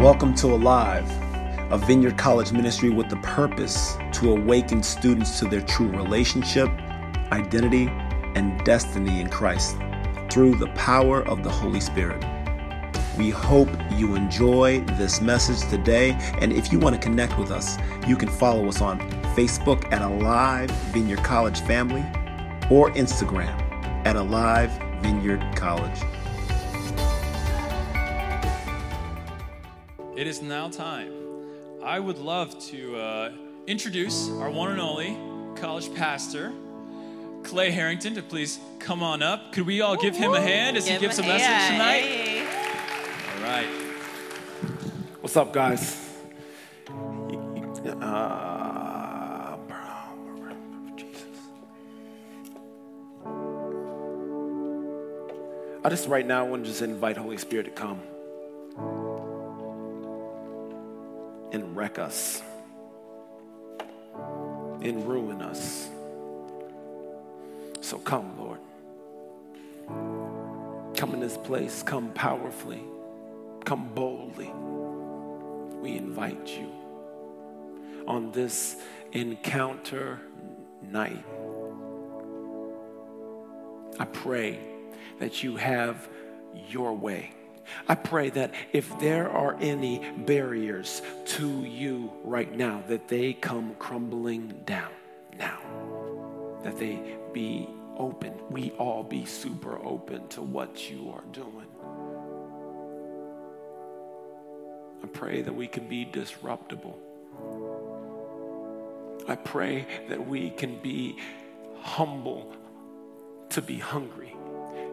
Welcome to Alive, a Vineyard College ministry with the purpose to awaken students to their true relationship, identity, and destiny in Christ through the power of the Holy Spirit. We hope you enjoy this message today. And if you want to connect with us, you can follow us on Facebook at Alive Vineyard College Family or Instagram at Alive Vineyard College. It is now time. I would love to uh, introduce our one and only college pastor, Clay Harrington, to please come on up. Could we all give him a hand as he gives a him- message yeah, tonight? hey. All right. What's up, guys? Uh, bro, Jesus. I just right now want to just invite Holy Spirit to come and wreck us and ruin us. So come, Lord. Come in this place. Come powerfully. Come boldly we invite you on this encounter night. I pray that you have your way. I pray that if there are any barriers to you right now, that they come crumbling down now. That they be open. We all be super open to what you are doing. I pray that we can be disruptible. I pray that we can be humble to be hungry,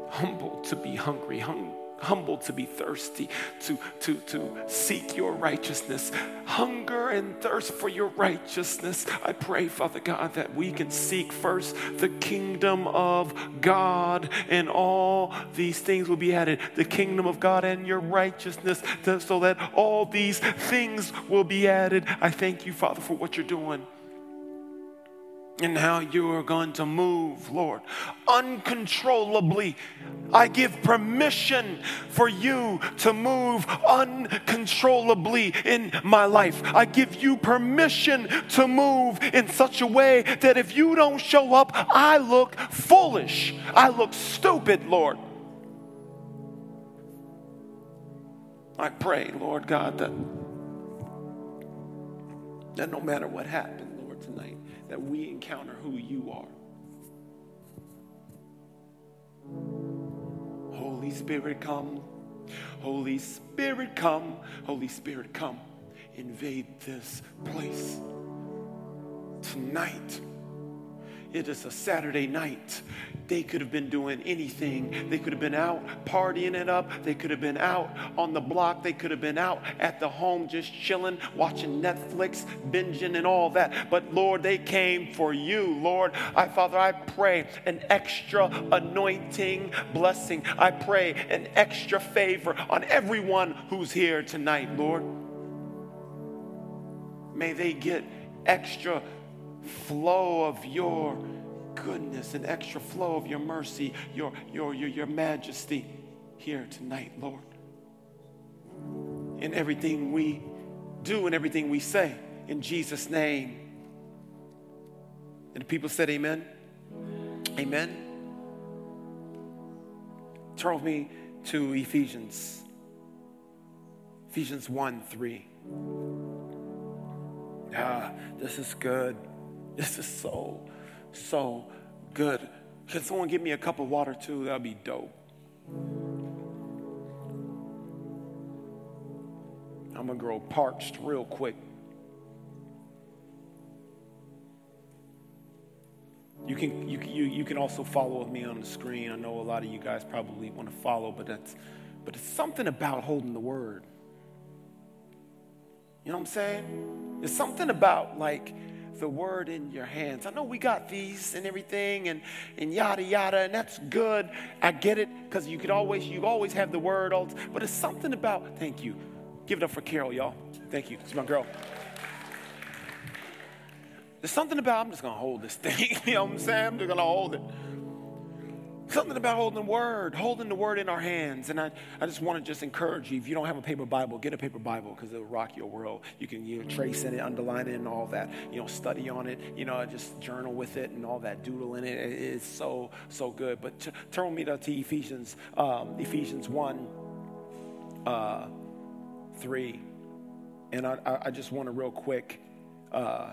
humble to be hungry, hung, humble to be thirsty, to, to, to seek your righteousness, hunger and thirst for your righteousness. I pray, Father God, that we can seek first the kingdom of God, and all these things will be added the kingdom of God and your righteousness, so that all these things will be added. I thank you, Father, for what you're doing and how you are going to move, Lord, uncontrollably. I give permission for you to move uncontrollably in my life. I give you permission to move in such a way that if you don't show up, I look foolish. I look stupid, Lord. I pray, Lord God, that, that no matter what happened, Lord, tonight, that we encounter who you are. Holy Spirit, come. Holy Spirit, come. Holy Spirit, come. Invade this place tonight. It is a Saturday night. They could have been doing anything. They could have been out partying it up. They could have been out on the block. They could have been out at the home just chilling, watching Netflix, binging, and all that. But Lord, they came for you, Lord. I, Father, I pray an extra anointing blessing. I pray an extra favor on everyone who's here tonight, Lord. May they get extra flow of your goodness, an extra flow of your mercy, your, your, your, your majesty here tonight, Lord. In everything we do and everything we say, in Jesus' name. And the people said, Amen. Amen. Turn with me to Ephesians. Ephesians 1 3. Ah, this is good. This is so, so good. Can someone give me a cup of water too? That'd be dope. I'm gonna grow parched real quick. You can, you, you, you can also follow with me on the screen. I know a lot of you guys probably want to follow, but that's but it's something about holding the word. You know what I'm saying? It's something about like the word in your hands. I know we got these and everything and, and yada yada, and that's good. I get it, because you could always you always have the word, but it's something about thank you. Give it up for Carol, y'all. Thank you. It's my girl. There's something about I'm just gonna hold this thing. you know what I'm saying? I'm just gonna hold it. Something about holding the word, holding the word in our hands. And I, I just want to just encourage you if you don't have a paper Bible, get a paper Bible because it'll rock your world. You can you know, trace in it, underline it, and all that. You know, study on it, you know, just journal with it and all that, doodle in it. It is so, so good. But t- turn me to, to Ephesians, um, Ephesians 1 uh, 3. And I, I just want to real quick uh,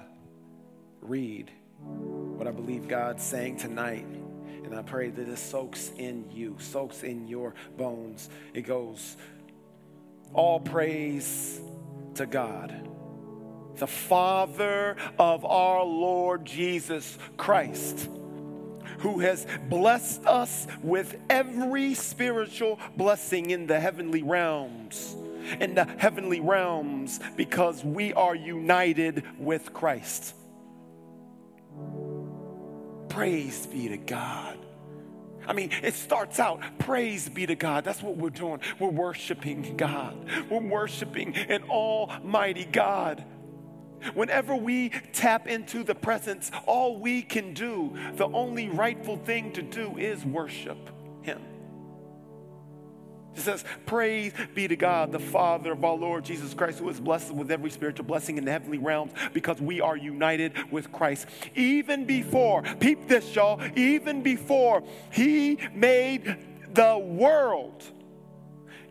read what I believe God's saying tonight. And I pray that it soaks in you, soaks in your bones. It goes, All praise to God, the Father of our Lord Jesus Christ, who has blessed us with every spiritual blessing in the heavenly realms. In the heavenly realms, because we are united with Christ. Praise be to God. I mean, it starts out, praise be to God. That's what we're doing. We're worshiping God. We're worshiping an almighty God. Whenever we tap into the presence, all we can do, the only rightful thing to do is worship. It says, Praise be to God, the Father of our Lord Jesus Christ, who has blessed us with every spiritual blessing in the heavenly realms because we are united with Christ. Even before, peep this, y'all, even before He made the world,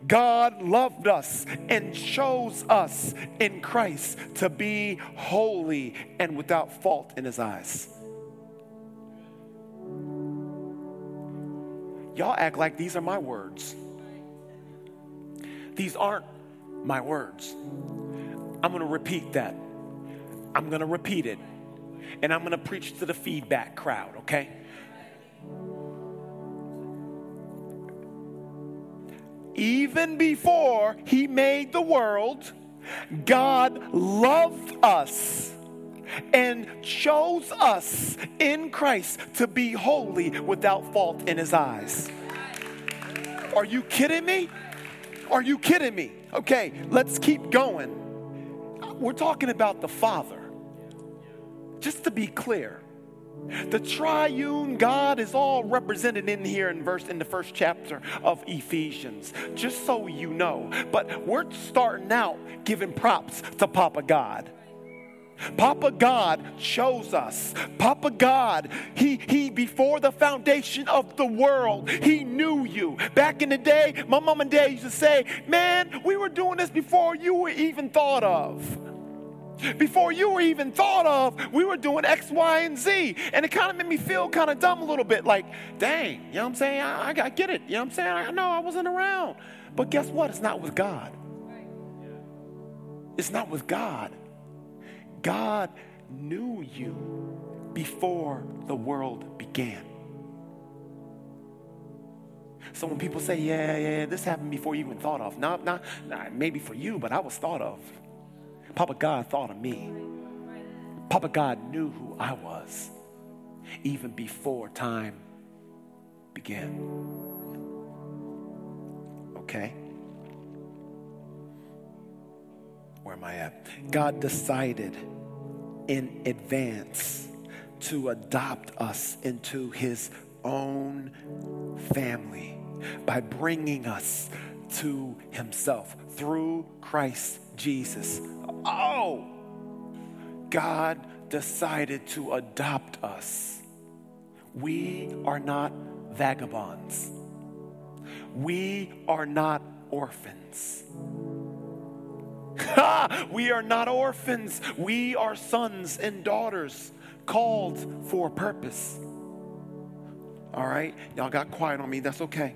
God loved us and chose us in Christ to be holy and without fault in His eyes. Y'all act like these are my words. These aren't my words. I'm going to repeat that. I'm going to repeat it. And I'm going to preach to the feedback crowd, okay? Even before he made the world, God loved us and chose us in Christ to be holy without fault in his eyes. Are you kidding me? Are you kidding me? Okay, let's keep going. We're talking about the Father. Just to be clear, the triune God is all represented in here in verse in the first chapter of Ephesians, just so you know. But we're starting out giving props to Papa God. Papa God chose us. Papa God, he, he, before the foundation of the world, He knew you. Back in the day, my mom and dad used to say, Man, we were doing this before you were even thought of. Before you were even thought of, we were doing X, Y, and Z. And it kind of made me feel kind of dumb a little bit like, dang, you know what I'm saying? I, I, I get it. You know what I'm saying? I know I wasn't around. But guess what? It's not with God. It's not with God. God knew you before the world began. So when people say, yeah, yeah, this happened before you even thought of, no, nah, nah, maybe for you, but I was thought of. Papa God thought of me. Papa God knew who I was even before time began. Okay? Where am I at? God decided in advance to adopt us into his own family by bringing us to himself through Christ Jesus. Oh, God decided to adopt us. We are not vagabonds. We are not orphans. we are not orphans. We are sons and daughters called for purpose. All right? Y'all got quiet on me. That's okay.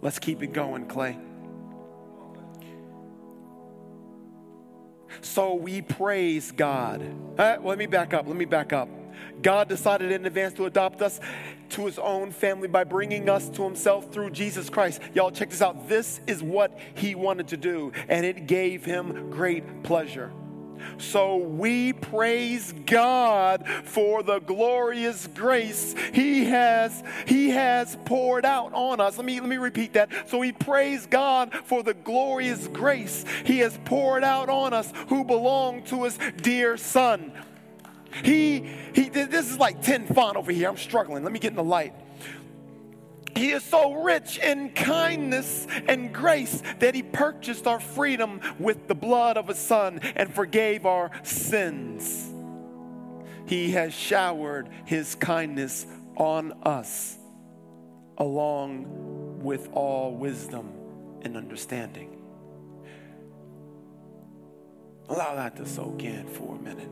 Let's keep it going, Clay. So we praise God. Right, let me back up. Let me back up. God decided in advance to adopt us to his own family by bringing us to himself through Jesus Christ. Y'all, check this out. This is what he wanted to do, and it gave him great pleasure. So we praise God for the glorious grace he has he has poured out on us. Let me let me repeat that. So we praise God for the glorious grace he has poured out on us who belong to his dear son. He, he, this is like 10 font over here. I'm struggling. Let me get in the light. He is so rich in kindness and grace that He purchased our freedom with the blood of His Son and forgave our sins. He has showered His kindness on us along with all wisdom and understanding. Allow that to soak in for a minute.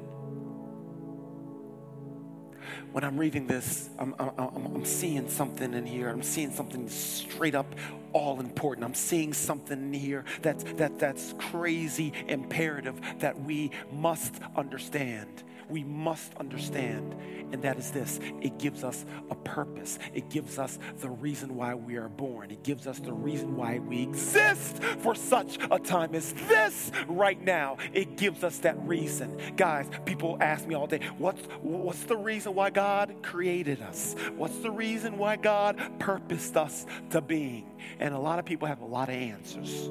When I'm reading this, I'm, I'm, I'm, seeing something in here. I'm seeing something straight up all important. I'm seeing something in here that's, that, that's crazy imperative that we must understand we must understand, and that is this it gives us a purpose, it gives us the reason why we are born, it gives us the reason why we exist for such a time as this right now. It gives us that reason. Guys, people ask me all day, what's, what's the reason why God created us? What's the reason why God purposed us to being? And a lot of people have a lot of answers.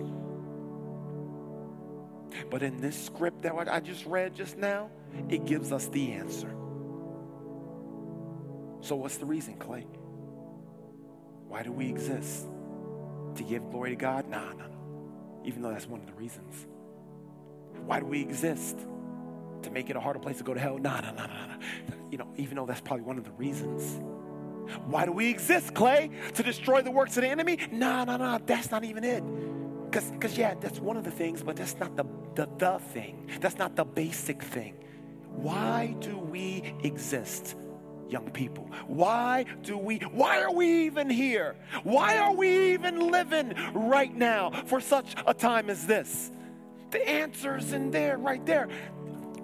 But in this script that I just read just now, it gives us the answer. So, what's the reason, Clay? Why do we exist? To give glory to God? Nah, no, no. Even though that's one of the reasons. Why do we exist? To make it a harder place to go to hell? Nah, nah, nah, nah, nah. You know, even though that's probably one of the reasons. Why do we exist, Clay? To destroy the works of the enemy? Nah, nah, nah. That's not even it. Because, yeah, that's one of the things, but that's not the, the, the thing. That's not the basic thing. Why do we exist? young people? Why do we, why are we even here? Why are we even living right now for such a time as this? The answer's in there, right there.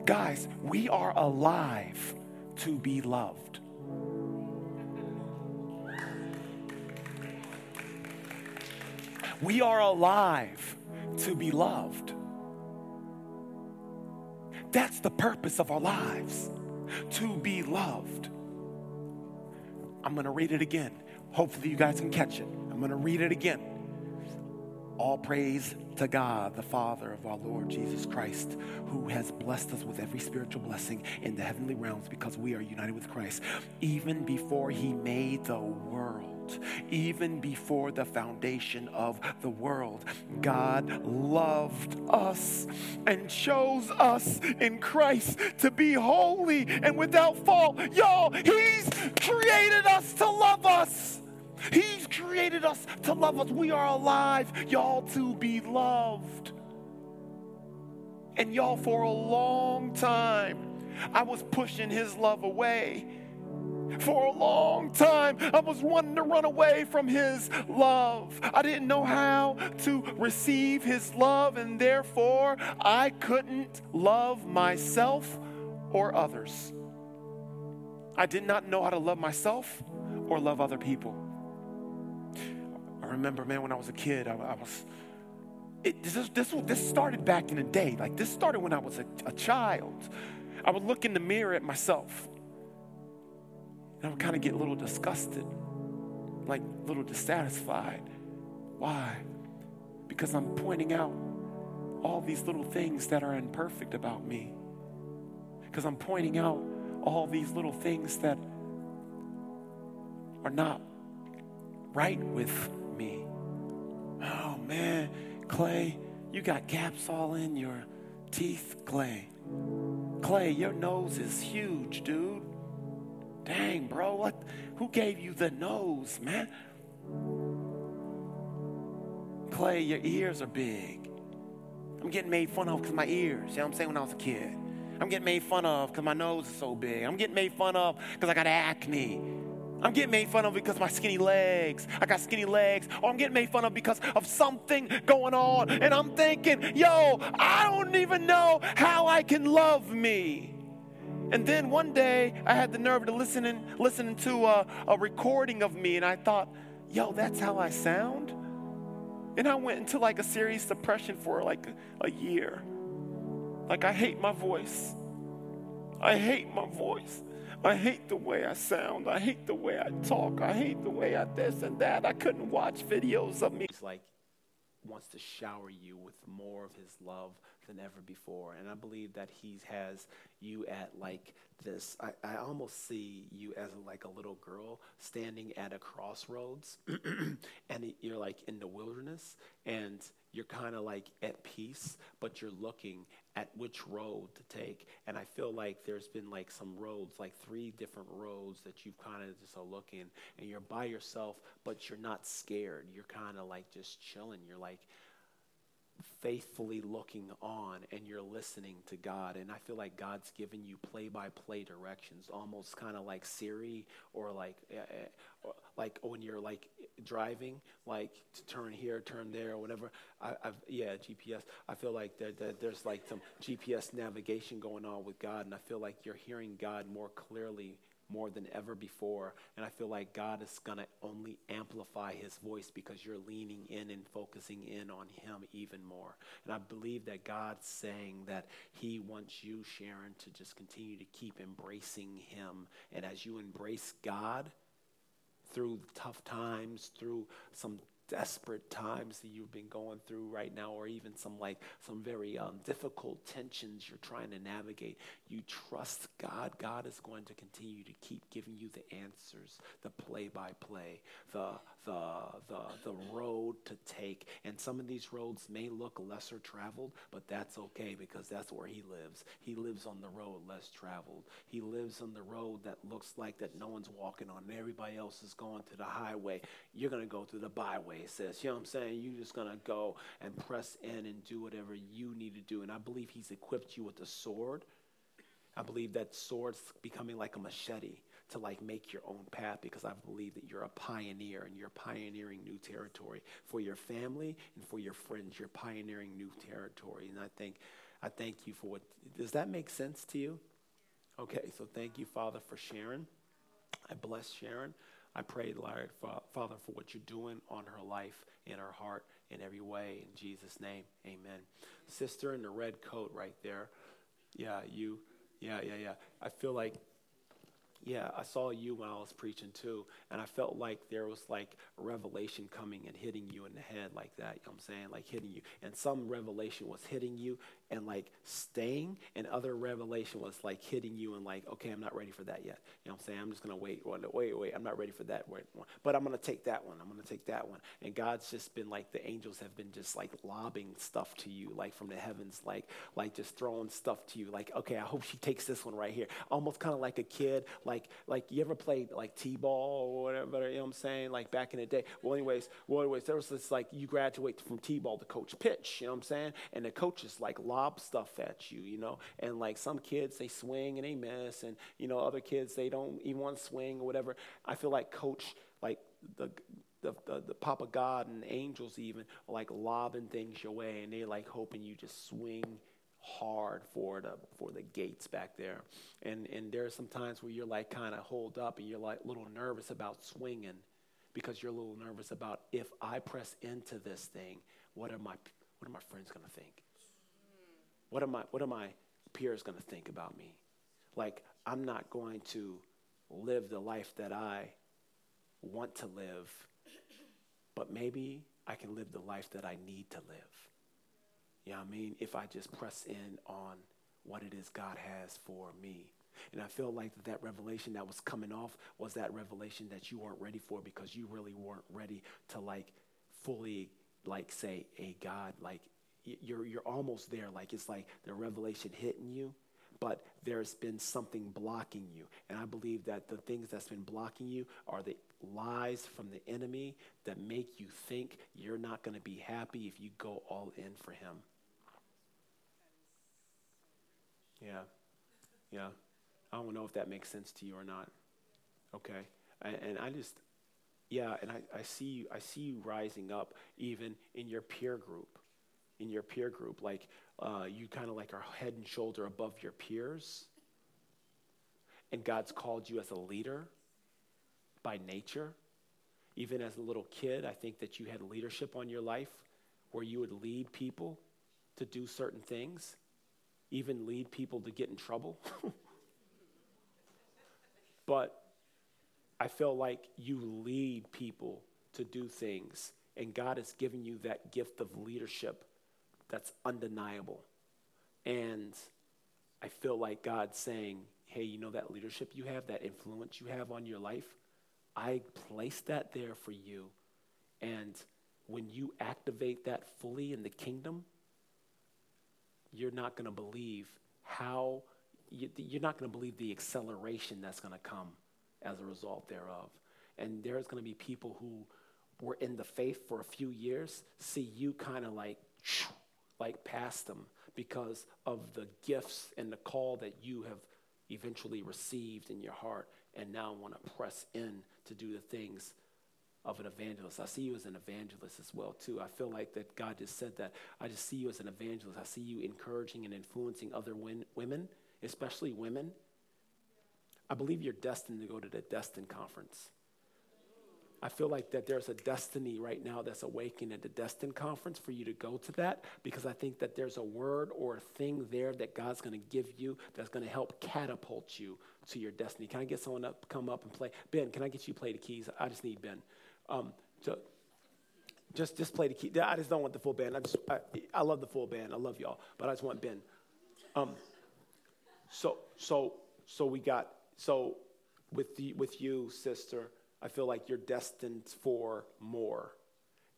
Guys, we are alive to be loved. We are alive to be loved. That's the purpose of our lives, to be loved. I'm going to read it again. Hopefully, you guys can catch it. I'm going to read it again. All praise to God, the Father of our Lord Jesus Christ, who has blessed us with every spiritual blessing in the heavenly realms because we are united with Christ. Even before He made the world, even before the foundation of the world, God loved us and chose us in Christ to be holy and without fault. Y'all, He's created us to love us. He's created us to love us. We are alive, y'all, to be loved. And y'all, for a long time, I was pushing His love away. For a long time, I was wanting to run away from His love. I didn't know how to receive His love, and therefore I couldn't love myself or others. I did not know how to love myself or love other people. I remember, man, when I was a kid, I, I was. It, this, this, this started back in the day. Like, this started when I was a, a child. I would look in the mirror at myself, and I would kind of get a little disgusted, like a little dissatisfied. Why? Because I'm pointing out all these little things that are imperfect about me. Because I'm pointing out all these little things that are not right with me. Oh man, Clay, you got gaps all in your teeth, Clay. Clay, your nose is huge, dude. Dang, bro, what? Who gave you the nose, man? Clay, your ears are big. I'm getting made fun of because my ears. You know what I'm saying? When I was a kid. I'm getting made fun of because my nose is so big. I'm getting made fun of because I got acne. I'm getting made fun of because my skinny legs. I got skinny legs. Or I'm getting made fun of because of something going on. And I'm thinking, yo, I don't even know how I can love me. And then one day I had the nerve to listen in, listening to a, a recording of me, and I thought, yo, that's how I sound. And I went into like a serious depression for like a, a year. Like I hate my voice. I hate my voice. I hate the way I sound. I hate the way I talk. I hate the way I this and that. I couldn't watch videos of me. It's like wants to shower you with more of his love than ever before. And I believe that He has you at like this. I, I almost see you as like a little girl standing at a crossroads, and you're like in the wilderness, and you're kind of like at peace, but you're looking at which road to take. And I feel like there's been like some roads, like three different roads that you've kind of just are looking, and you're by yourself, but you're not scared. You're kind of like just chilling. You're like, faithfully looking on and you're listening to God. And I feel like God's given you play by play directions, almost kind of like Siri or like, uh, like when you're like driving, like to turn here, turn there, or whatever. I, have yeah, GPS. I feel like there, there, there's like some GPS navigation going on with God, and I feel like you're hearing God more clearly more than ever before. And I feel like God is going to only amplify his voice because you're leaning in and focusing in on him even more. And I believe that God's saying that he wants you, Sharon, to just continue to keep embracing him. And as you embrace God, through tough times, through some desperate times that you've been going through right now, or even some like some very um, difficult tensions you're trying to navigate, you trust God. God is going to continue to keep giving you the answers, the play by play, the the the the road to take. And some of these roads may look lesser traveled, but that's okay because that's where He lives. He lives on the road less traveled. He lives on the road that looks like that no one's walking on, everybody else is going to the highway. You're gonna go through the byway way, sis. You know what I'm saying? You're just going to go and press in and do whatever you need to do. And I believe He's equipped you with a sword. I believe that sword's becoming like a machete to like make your own path because I believe that you're a pioneer and you're pioneering new territory for your family and for your friends. You're pioneering new territory. And I think I thank you for what does that make sense to you? Okay, so thank you, Father, for Sharon. I bless Sharon. I pray, Lord, Father, for what you're doing on her life, in her heart, in every way. In Jesus' name, amen. Sister in the red coat right there. Yeah, you. Yeah, yeah, yeah. I feel like yeah, I saw you when I was preaching too, and I felt like there was like revelation coming and hitting you in the head like that. You know what I'm saying? Like hitting you. And some revelation was hitting you and like staying, and other revelation was like hitting you and like, okay, I'm not ready for that yet. You know what I'm saying? I'm just gonna wait, wait, wait, wait I'm not ready for that wait, But I'm gonna take that one. I'm gonna take that one. And God's just been like the angels have been just like lobbing stuff to you, like from the heavens, like like just throwing stuff to you, like, okay, I hope she takes this one right here. Almost kind of like a kid, like like you ever played like t-ball or whatever, you know what I'm saying? Like back in the day. Well, anyways, well, anyways, there was this like you graduate from t-ball to coach pitch, you know what I'm saying? And the coaches like lob stuff at you, you know. And like some kids they swing and they miss, and you know other kids they don't even want to swing or whatever. I feel like coach like the the, the, the, Papa God and angels even like lobbing things your way, and they like hoping you just swing hard for the for the gates back there. And and there are some times where you're like kind of hold up and you're like a little nervous about swinging because you're a little nervous about if I press into this thing, what are my what are my friends going to think? What are my what are my peers going to think about me? Like I'm not going to live the life that I want to live, but maybe I can live the life that I need to live. You know what I mean? If I just press in on what it is God has for me. And I feel like that, that revelation that was coming off was that revelation that you weren't ready for because you really weren't ready to like fully like say, hey God, like you're you're almost there. Like it's like the revelation hitting you, but there's been something blocking you. And I believe that the things that's been blocking you are the lies from the enemy that make you think you're not going to be happy if you go all in for him. Yeah. Yeah. I don't know if that makes sense to you or not. Okay. And, I just, yeah, and I, I see you, I see you rising up even in your peer group. In your peer group, like uh, you kind of like are head and shoulder above your peers, and God's called you as a leader by nature. Even as a little kid, I think that you had leadership on your life where you would lead people to do certain things even lead people to get in trouble. but I feel like you lead people to do things, and God has given you that gift of leadership that's undeniable. And I feel like God's saying, hey, you know that leadership you have, that influence you have on your life? I placed that there for you. And when you activate that fully in the kingdom, you're not going to believe how, you're not going to believe the acceleration that's going to come as a result thereof. And there's going to be people who were in the faith for a few years see you kind of like, like past them because of the gifts and the call that you have eventually received in your heart and now want to press in to do the things of an evangelist. I see you as an evangelist as well too. I feel like that God just said that. I just see you as an evangelist. I see you encouraging and influencing other win- women, especially women. I believe you're destined to go to the Destin conference. I feel like that there's a destiny right now that's awakening at the Destin conference for you to go to that because I think that there's a word or a thing there that God's going to give you that's going to help catapult you to your destiny. Can I get someone up, come up and play? Ben, can I get you to play the keys? I just need Ben. Um, so just, just play the key. I just don't want the full band. I just, I, I love the full band. I love y'all, but I just want Ben. Um, so, so, so we got, so with the, with you, sister, I feel like you're destined for more.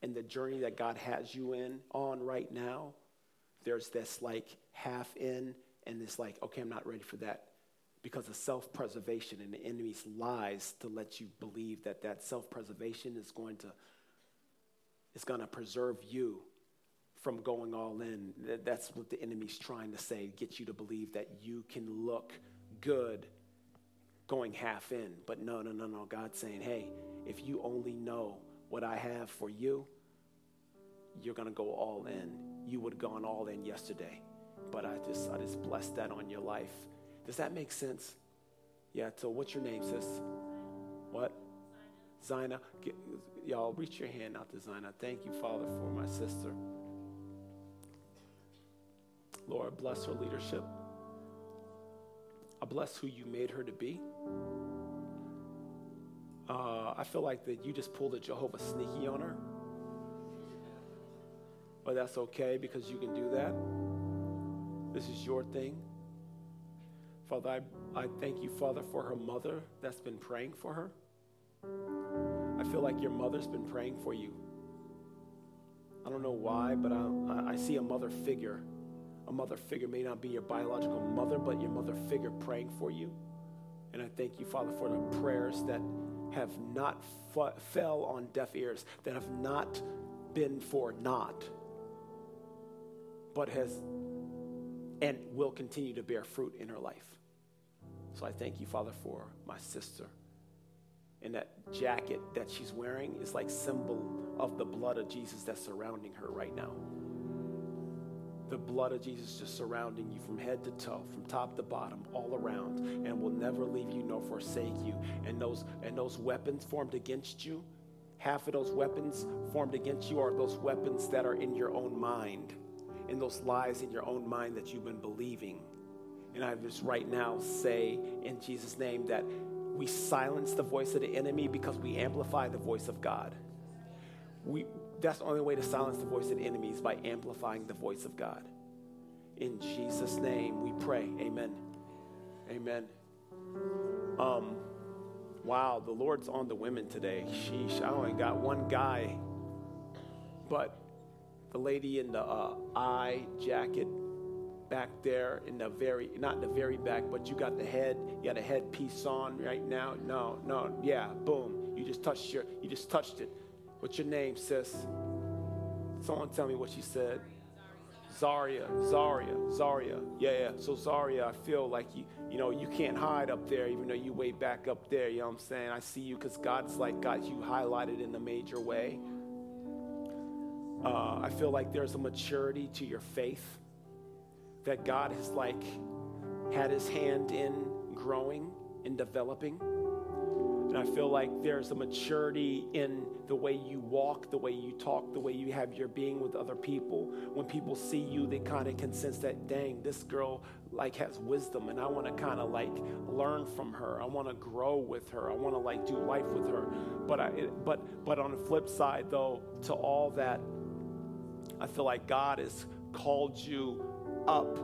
And the journey that God has you in on right now, there's this like half in and this like, okay, I'm not ready for that because of self preservation and the enemy's lies to let you believe that that self preservation is going to is going to preserve you from going all in. That's what the enemy's trying to say, get you to believe that you can look good going half in. But no, no, no, no. God's saying, hey, if you only know what I have for you, you're going to go all in. You would have gone all in yesterday. But I just, I just blessed that on your life. Does that make sense? Yeah, so what's your name, sis? What? Zina. Y'all, reach your hand out to Zina. Thank you, Father, for my sister. Lord, bless her leadership. I bless who you made her to be. Uh, I feel like that you just pulled a Jehovah sneaky on her. But that's okay because you can do that. This is your thing. Father, I, I thank you, Father, for her mother that's been praying for her. I feel like your mother's been praying for you. I don't know why, but I, I see a mother figure a mother figure may not be your biological mother, but your mother figure praying for you. And I thank you, Father, for the prayers that have not fell on deaf ears, that have not been for naught, but has and will continue to bear fruit in her life. So I thank you, Father, for my sister. And that jacket that she's wearing is like symbol of the blood of Jesus that's surrounding her right now the blood of Jesus just surrounding you from head to toe, from top to bottom, all around, and will never leave you nor forsake you. And those and those weapons formed against you, half of those weapons formed against you are those weapons that are in your own mind, and those lies in your own mind that you've been believing. And I just right now say in Jesus' name that we silence the voice of the enemy because we amplify the voice of God. We, that's the only way to silence the voice of enemy by amplifying the voice of God. In Jesus' name we pray. Amen. Amen. Um, wow, the Lord's on the women today. Sheesh, I only got one guy, but the lady in the uh, eye jacket back there in the very, not the very back, but you got the head, you got a headpiece on right now. No, no, yeah, boom. You just touched your, you just touched it. What's your name, sis? Someone tell me what she said. Zaria, Zaria, Zaria. Yeah, yeah. So Zaria, I feel like you, you know, you can't hide up there, even though you way back up there. You know what I'm saying? I see you because God's like got you highlighted in a major way. Uh, I feel like there's a maturity to your faith that God has like had His hand in growing and developing. And I feel like there's a maturity in the way you walk, the way you talk, the way you have your being with other people. When people see you, they kind of can sense that, dang, this girl like has wisdom and I want to kind of like learn from her. I want to grow with her. I want to like do life with her. But I but but on the flip side though, to all that, I feel like God has called you up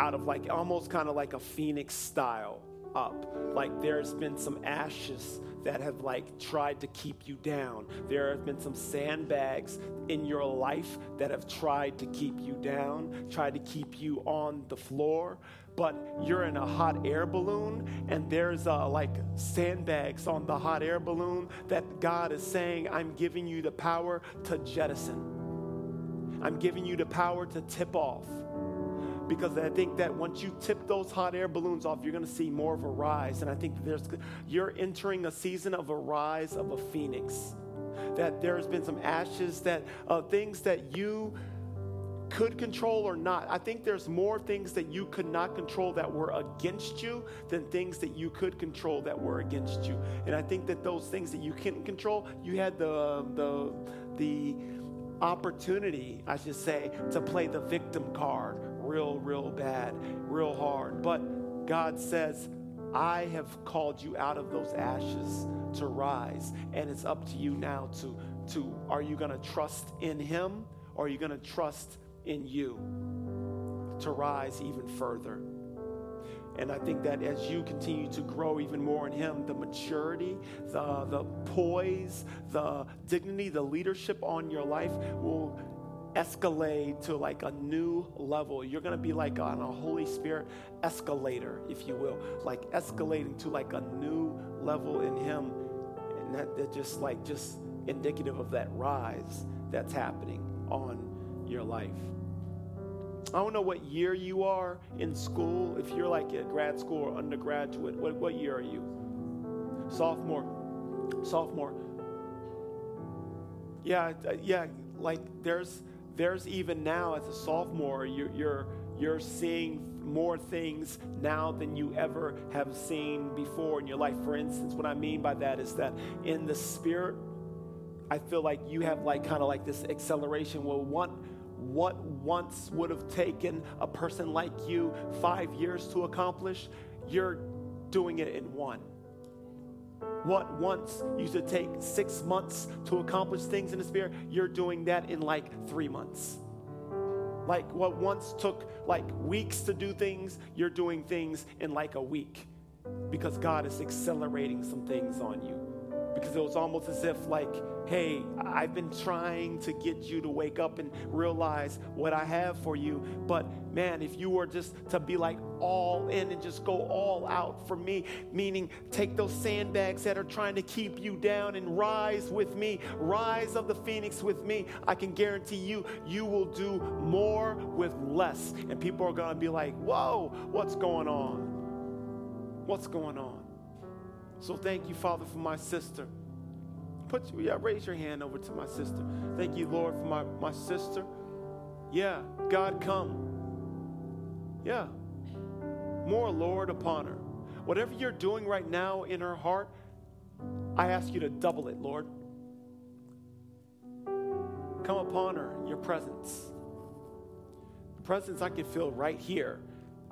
out of like almost kind of like a phoenix style up. Like there's been some ashes that have like tried to keep you down. There have been some sandbags in your life that have tried to keep you down, tried to keep you on the floor. But you're in a hot air balloon, and there's uh, like sandbags on the hot air balloon that God is saying, I'm giving you the power to jettison. I'm giving you the power to tip off because I think that once you tip those hot air balloons off, you're going to see more of a rise. And I think there's you're entering a season of a rise of a phoenix. That there's been some ashes, that uh, things that you could control or not. I think there's more things that you could not control that were against you than things that you could control that were against you. And I think that those things that you couldn't control, you had the the the opportunity, I should say, to play the victim card real, real bad, real hard. But God says, I have called you out of those ashes to rise. And it's up to you now to, to are you going to trust in Him or are you going to trust in you to rise even further? And I think that as you continue to grow even more in Him, the maturity, the, the poise, the dignity, the leadership on your life will escalate to like a new level. You're going to be like on a Holy Spirit escalator, if you will, like escalating to like a new level in Him. And that, that just like just indicative of that rise that's happening on your life. I don't know what year you are in school. If you're like at grad school or undergraduate, what, what year are you? Sophomore. Sophomore. Yeah, yeah, like there's there's even now as a sophomore, you're, you're, you're seeing more things now than you ever have seen before in your life. For instance, what I mean by that is that in the spirit, I feel like you have like kind of like this acceleration. Well, what, what once would have taken a person like you five years to accomplish, you're doing it in one. What once used to take six months to accomplish things in the spirit, you're doing that in like three months. Like what once took like weeks to do things, you're doing things in like a week because God is accelerating some things on you. Because it was almost as if, like, hey, I've been trying to get you to wake up and realize what I have for you. But man, if you were just to be like all in and just go all out for me, meaning take those sandbags that are trying to keep you down and rise with me, rise of the phoenix with me, I can guarantee you, you will do more with less. And people are going to be like, whoa, what's going on? What's going on? So thank you, Father, for my sister. Put yeah, raise your hand over to my sister. Thank you, Lord, for my, my sister. Yeah, God come. Yeah. More, Lord, upon her. Whatever you're doing right now in her heart, I ask you to double it, Lord. Come upon her, in your presence. The presence I can feel right here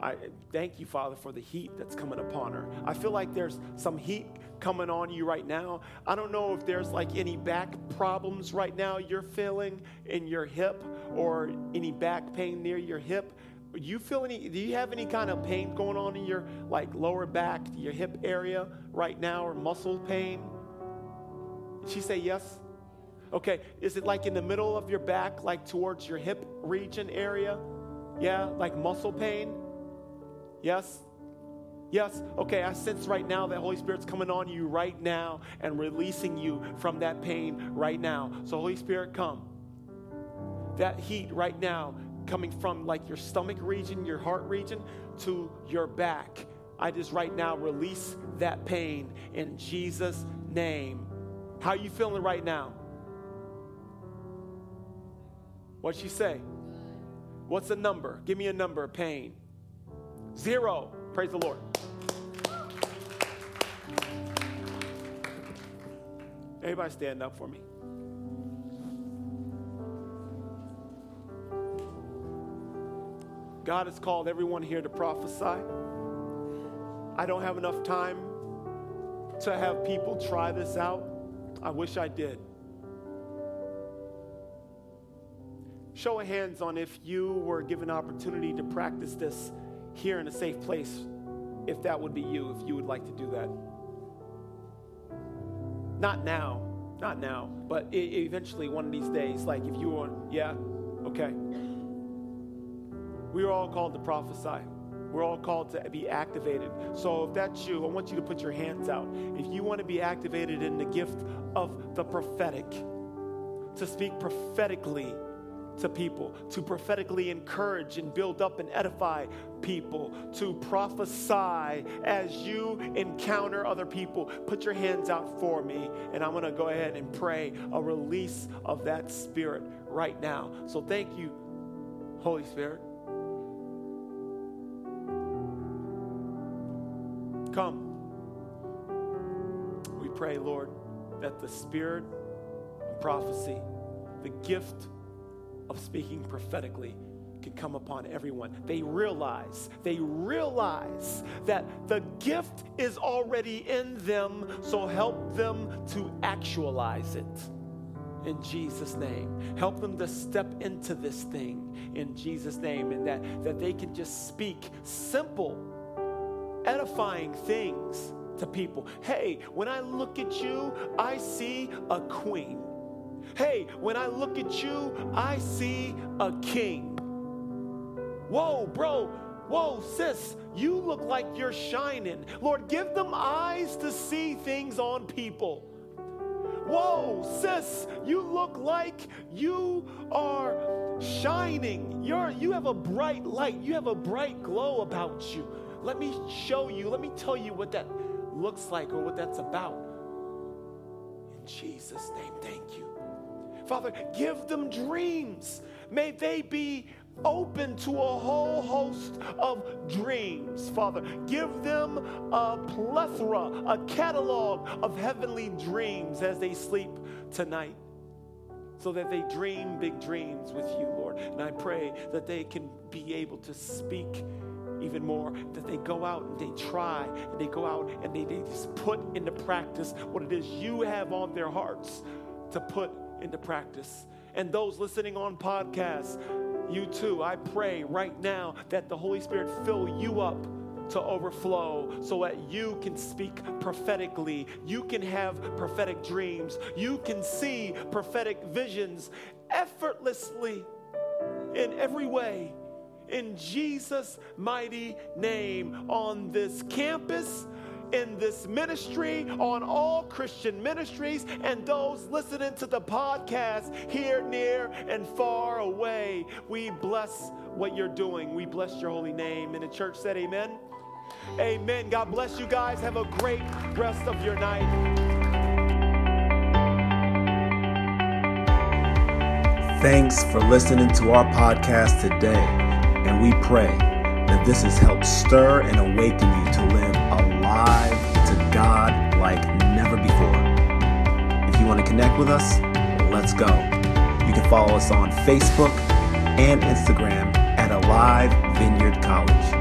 I thank you, Father, for the heat that's coming upon her. I feel like there's some heat coming on you right now. I don't know if there's like any back problems right now you're feeling in your hip or any back pain near your hip. Do you feel any do you have any kind of pain going on in your like lower back, your hip area right now or muscle pain? She say yes? Okay, is it like in the middle of your back like towards your hip region area? Yeah, like muscle pain? Yes? Yes? Okay, I sense right now that Holy Spirit's coming on you right now and releasing you from that pain right now. So, Holy Spirit, come. That heat right now coming from like your stomach region, your heart region to your back. I just right now release that pain in Jesus' name. How are you feeling right now? What'd she say? What's the number? Give me a number pain. Zero. Praise the Lord. Everybody stand up for me. God has called everyone here to prophesy. I don't have enough time to have people try this out. I wish I did. Show of hands on if you were given opportunity to practice this here in a safe place if that would be you, if you would like to do that. Not now, not now, but eventually one of these days, like if you want, yeah, okay. We are all called to prophesy. We're all called to be activated. So if that's you, I want you to put your hands out. If you want to be activated in the gift of the prophetic, to speak prophetically to people, to prophetically encourage and build up and edify people, to prophesy as you encounter other people. Put your hands out for me, and I'm going to go ahead and pray a release of that spirit right now. So thank you, Holy Spirit. Come. We pray, Lord, that the spirit of prophecy, the gift of speaking prophetically, can come upon everyone. They realize, they realize that the gift is already in them, so help them to actualize it in Jesus' name. Help them to step into this thing in Jesus' name, and that, that they can just speak simple edifying things to people. Hey, when I look at you, I see a queen. Hey, when I look at you, I see a king. Whoa, bro. Whoa, sis, you look like you're shining. Lord, give them eyes to see things on people. Whoa, sis, you look like you are shining. You're, you have a bright light, you have a bright glow about you. Let me show you, let me tell you what that looks like or what that's about. In Jesus' name, thank you. Father, give them dreams. May they be open to a whole host of dreams, Father. Give them a plethora, a catalog of heavenly dreams as they sleep tonight so that they dream big dreams with you, Lord. And I pray that they can be able to speak even more that they go out and they try and they go out and they, they just put into practice what it is you have on their hearts to put into practice. And those listening on podcasts, you too, I pray right now that the Holy Spirit fill you up to overflow so that you can speak prophetically. You can have prophetic dreams. You can see prophetic visions effortlessly in every way in Jesus' mighty name on this campus, in this ministry, on all Christian ministries, and those listening to the podcast here, near, and far away. We bless what you're doing. We bless your holy name. And the church said, Amen. Amen. God bless you guys. Have a great rest of your night. Thanks for listening to our podcast today. And we pray that this has helped stir and awaken you to live alive to God like never before. If you want to connect with us, let's go. You can follow us on Facebook and Instagram at Alive Vineyard College.